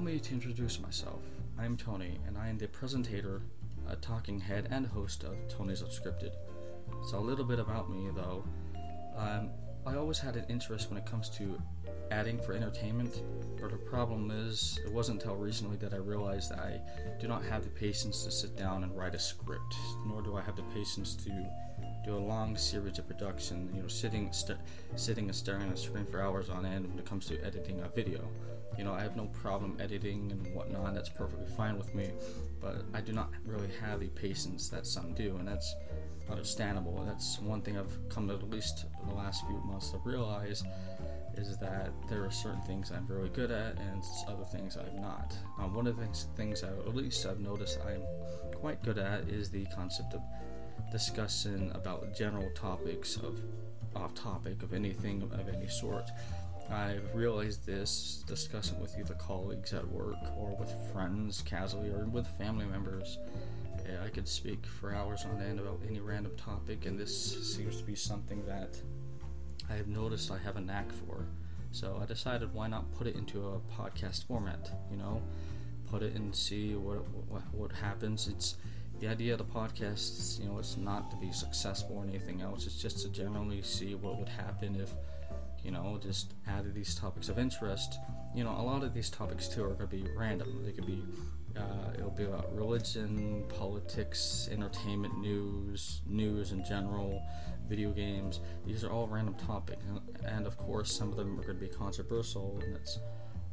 Allow me to introduce myself. I am Tony, and I am the presentator, a talking head, and host of Tony's Unscripted. So, a little bit about me though. Um, I always had an interest when it comes to adding for entertainment, but the problem is, it wasn't until recently that I realized that I do not have the patience to sit down and write a script, nor do I have the patience to do a long series of production. You know, sitting st- sitting and staring at a screen for hours on end when it comes to editing a video. You know, I have no problem editing and whatnot. That's perfectly fine with me, but I do not really have the patience that some do, and that's understandable. That's one thing I've come to at least the last few months to realize is that there are certain things I'm really good at and other things I'm not. Um, one of the things, things I, at least I've noticed I'm quite good at is the concept of discussing about general topics of off topic of anything of any sort. I've realized this discussing with either colleagues at work or with friends casually or with family members. I could speak for hours on end about any random topic, and this seems to be something that I have noticed I have a knack for. So I decided why not put it into a podcast format, you know? Put it and see what what, what happens. It's the idea of the podcast, you know, it's not to be successful or anything else. It's just to generally see what would happen if, you know, just added these topics of interest. You know, a lot of these topics too are going to be random. They could be, uh, it'll be about religion, politics, entertainment news, news in general, video games. These are all random topics, and of course, some of them are going to be controversial, and that's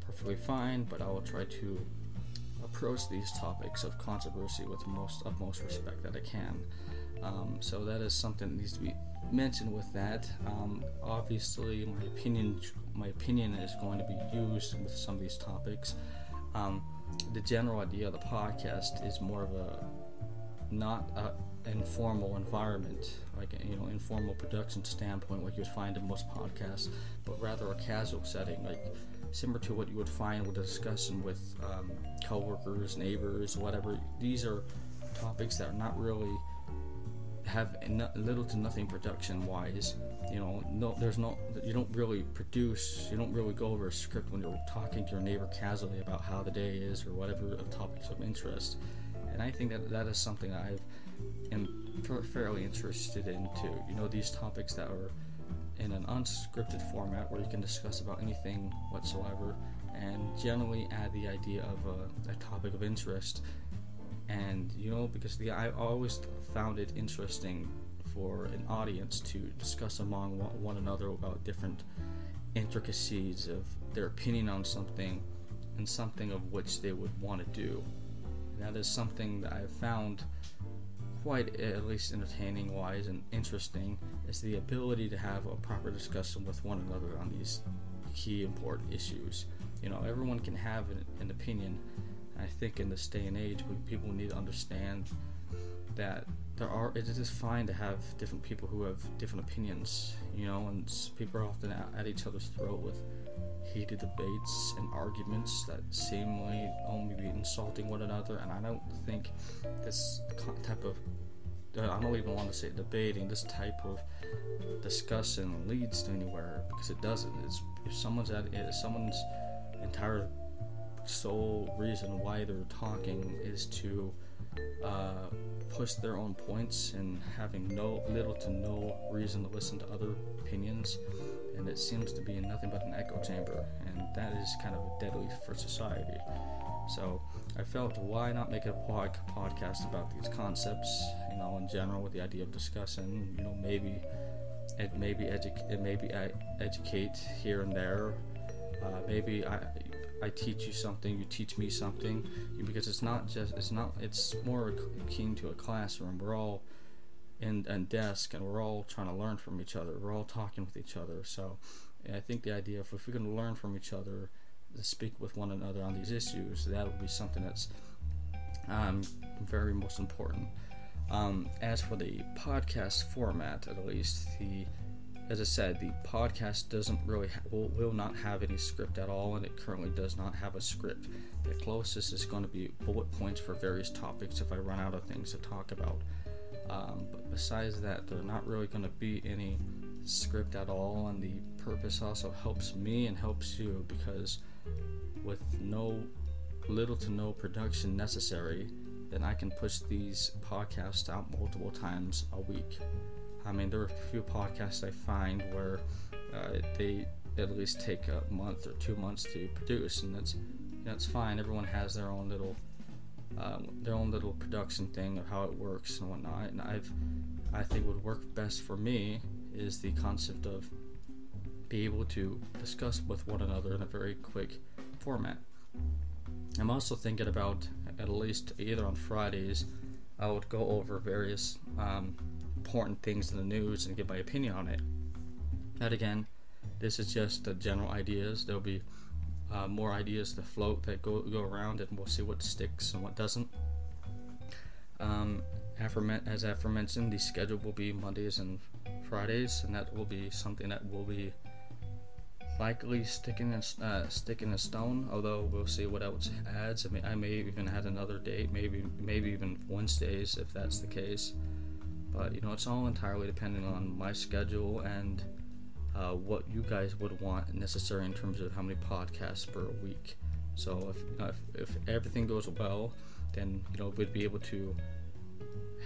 perfectly fine. But I will try to approach these topics of controversy with most of most respect that I can. Um, so that is something that needs to be mentioned with that. Um, obviously, my opinion my opinion is going to be used with some of these topics. Um, the general idea of the podcast is more of a not a informal environment, like you know, informal production standpoint, like you would find in most podcasts, but rather a casual setting, like similar to what you would find with discussing with um, coworkers, neighbors, whatever. These are topics that are not really have little to nothing production wise. You know, no, there's no, you don't really produce, you don't really go over a script when you're talking to your neighbor casually about how the day is or whatever of topics of interest. And I think that that is something I am fairly interested in too. You know, these topics that are in an unscripted format where you can discuss about anything whatsoever and generally add the idea of a, a topic of interest and you know because the I always found it interesting for an audience to discuss among one another about different intricacies of their opinion on something and something of which they would want to do. And that is something that I've found quite at least entertaining wise and interesting is the ability to have a proper discussion with one another on these key important issues. You know, everyone can have an, an opinion. I think in this day and age, people need to understand that there are it is fine to have different people who have different opinions. You know, and people are often at, at each other's throat with heated debates and arguments that seemingly only be insulting one another. And I don't think this type of I don't even want to say debating. This type of discussion leads to anywhere because it doesn't. It's if someone's at if someone's entire sole reason why they're talking is to uh, push their own points and having no little to no reason to listen to other opinions, and it seems to be nothing but an echo chamber, and that is kind of deadly for society. So I felt why not make a pod- podcast about these concepts, you know, in general, with the idea of discussing, you know, maybe it maybe edu- it maybe I educate here and there. Uh, maybe I I teach you something, you teach me something, because it's not just it's not it's more akin to a classroom. We're all in a desk and we're all trying to learn from each other. We're all talking with each other. So I think the idea if we can learn from each other to speak with one another on these issues, that will be something that's um, very most important. Um, as for the podcast format, at least, the as I said, the podcast doesn't really ha- will, will not have any script at all, and it currently does not have a script. The closest is going to be bullet points for various topics if I run out of things to talk about. Um, but besides that, there's not really going to be any script at all, and the purpose also helps me and helps you because with no little to no production necessary, then I can push these podcasts out multiple times a week. I mean, there are a few podcasts I find where uh, they at least take a month or two months to produce, and that's that's fine. Everyone has their own little uh, their own little production thing of how it works and whatnot. And I've I think would work best for me is the concept of be able to discuss with one another in a very quick format. I'm also thinking about at least either on Fridays, I would go over various um, important things in the news and give my opinion on it. And again, this is just the general ideas. There'll be uh, more ideas to float that go go around, and we'll see what sticks and what doesn't. Um, as aforementioned, the schedule will be Mondays and Fridays, and that will be something that will be likely sticking in uh, sticking a stone. Although we'll see what else adds. I mean, I may even add another date, maybe maybe even Wednesdays if that's the case. But you know, it's all entirely depending on my schedule and uh, what you guys would want necessary in terms of how many podcasts per week. So if, you know, if, if everything goes well, then you know we'd be able to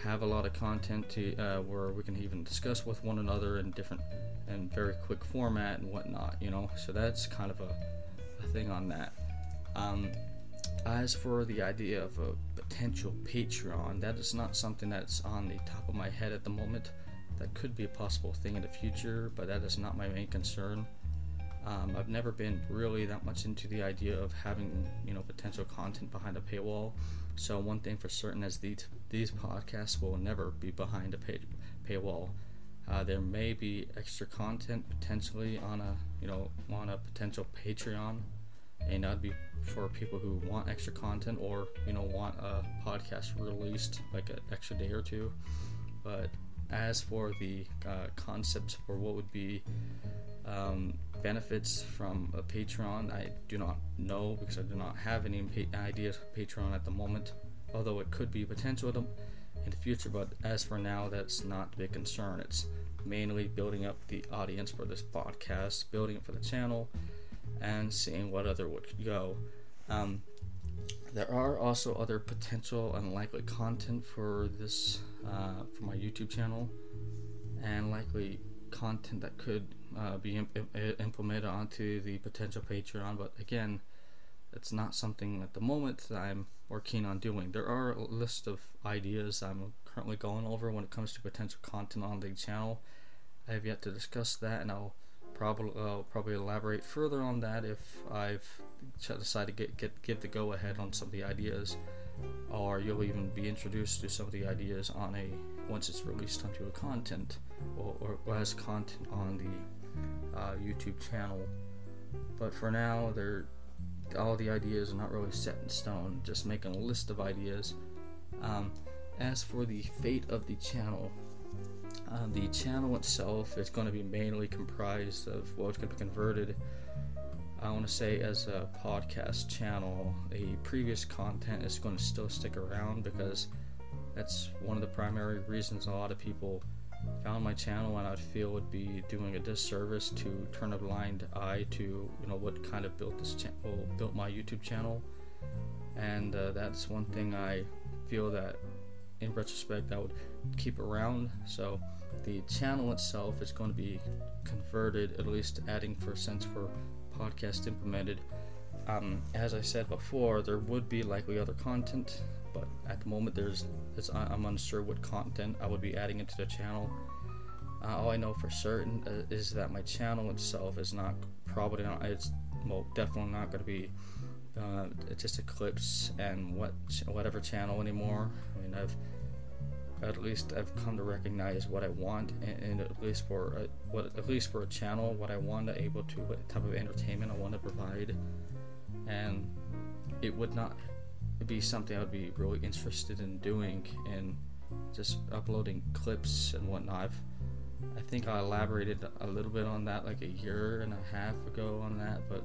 have a lot of content to uh, where we can even discuss with one another in different and very quick format and whatnot. You know, so that's kind of a, a thing on that. Um, as for the idea of a potential Patreon, that is not something that's on the top of my head at the moment. That could be a possible thing in the future, but that is not my main concern. Um, I've never been really that much into the idea of having, you know, potential content behind a paywall. So one thing for certain is these these podcasts will never be behind a pay, paywall. Uh, there may be extra content potentially on a, you know, on a potential Patreon, and that'd be for people who want extra content or you know want a podcast released like an extra day or two. But as for the uh, concepts for what would be um, benefits from a Patreon, I do not know because I do not have any pa- ideas for Patreon at the moment. Although it could be potential in the future, but as for now, that's not the big concern. It's mainly building up the audience for this podcast, building it for the channel, and seeing what other would go. Um, there are also other potential unlikely content for this uh, for my YouTube channel, and likely content that could uh, be imp- implemented onto the potential Patreon. But again, it's not something at the moment that I'm working on doing. There are a list of ideas I'm currently going over when it comes to potential content on the channel. I have yet to discuss that, and I'll probably I'll probably elaborate further on that if I've decided to get, get give the go ahead on some of the ideas, or you'll even be introduced to some of the ideas on a once it's released onto a content or, or, as content on the uh, YouTube channel. But for now, they're all the ideas are not really set in stone. Just making a list of ideas. Um, as for the fate of the channel, uh, the channel itself is going to be mainly comprised of well, going to be converted. I want to say as a podcast channel, the previous content is going to still stick around because that's one of the primary reasons a lot of people found my channel and I feel would be doing a disservice to turn a blind eye to you know what kind of built this channel built my YouTube channel. And uh, that's one thing I feel that in retrospect I would keep around. So the channel itself is going to be converted at least adding for sense for podcast implemented um, as I said before there would be likely other content but at the moment there's I'm unsure what content I would be adding into the channel. Uh, all I know for certain uh, is that my channel itself is not probably not it's well definitely not going to be uh, just a clips and what whatever channel anymore. I mean I've at least I've come to recognize what I want and, and at least for a, what at least for a channel what I want to able to what type of entertainment I want to provide and it would not be something I would be really interested in doing and just uploading clips and whatnot. I've, I think I elaborated a little bit on that like a year and a half ago on that, but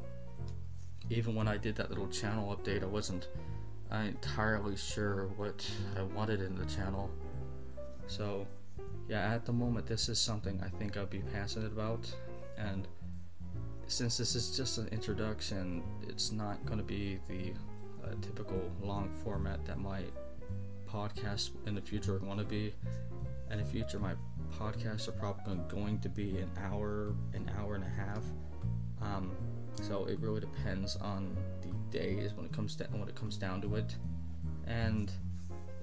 even when I did that little channel update, I wasn't entirely sure what I wanted in the channel. So, yeah, at the moment, this is something I think I'll be passionate about, and since this is just an introduction, it's not going to be the a typical long format that my podcast in the future going to be. And in the future, my podcasts are probably going to be an hour, an hour and a half. Um, so it really depends on the days when it comes down when it comes down to it. And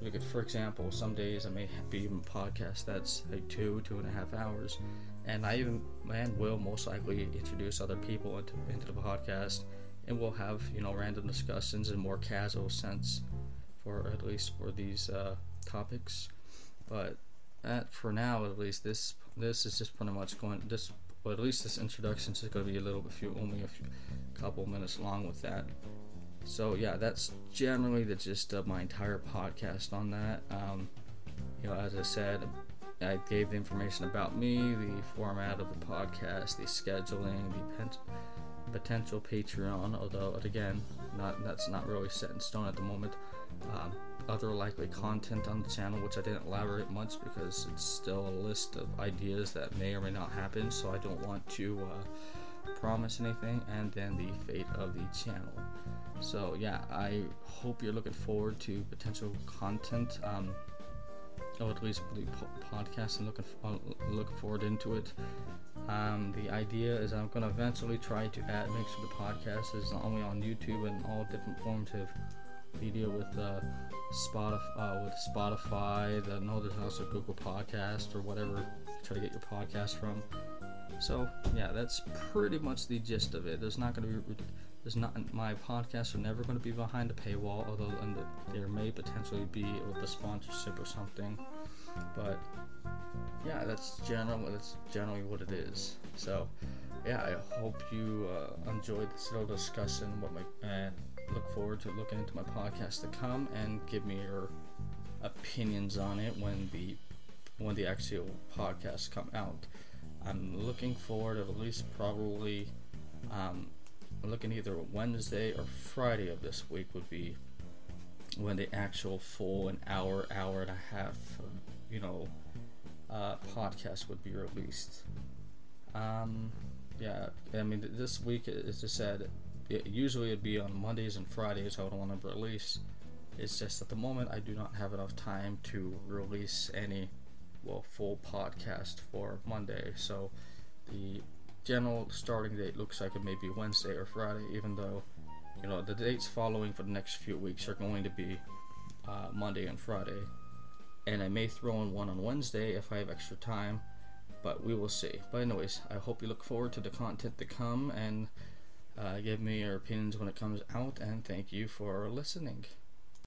at, for example, some days I may be even podcast that's like two, two and a half hours, and I even and will most likely introduce other people into, into the podcast, and we'll have you know random discussions in more casual sense, for at least for these uh, topics. But at, for now, at least this this is just pretty much going this. Well, at least this introduction is going to be a little bit few, only a few, couple minutes long with that. So yeah, that's generally the gist of my entire podcast on that. Um, you know, as I said, I gave the information about me, the format of the podcast, the scheduling, the pen- potential Patreon. Although again, not that's not really set in stone at the moment. Um, other likely content on the channel, which I didn't elaborate much because it's still a list of ideas that may or may not happen. So I don't want to uh, promise anything. And then the fate of the channel. So yeah, I hope you're looking forward to potential content. Um, or at least the podcast and looking uh, looking forward into it. Um, the idea is I'm going to eventually try to add make sure the podcast is not only on YouTube and all different forms of media with uh, Spotify, uh, with Spotify, the Northern House or Google Podcast or whatever. Try to get your podcast from. So yeah, that's pretty much the gist of it. There's not going to be there's not my podcasts are never going to be behind a paywall, although the, there may potentially be with a sponsorship or something. But yeah, that's generally that's generally what it is. So yeah, I hope you uh, enjoyed this little discussion. What my and look forward to looking into my podcast to come and give me your opinions on it when the when the actual podcasts come out. I'm looking forward to at least probably um, looking either Wednesday or Friday of this week would be when the actual full an hour, hour and a half, you know, uh, podcast would be released. Um, yeah, I mean, this week, as I said, it, usually it'd be on Mondays and Fridays I would want to release. It's just at the moment I do not have enough time to release any, well, full podcast for Monday. So the general starting date looks like it may be Wednesday or Friday, even though, you know, the dates following for the next few weeks are going to be uh, Monday and Friday. And I may throw in one on Wednesday if I have extra time, but we will see. But, anyways, I hope you look forward to the content to come and uh, give me your opinions when it comes out, and thank you for listening.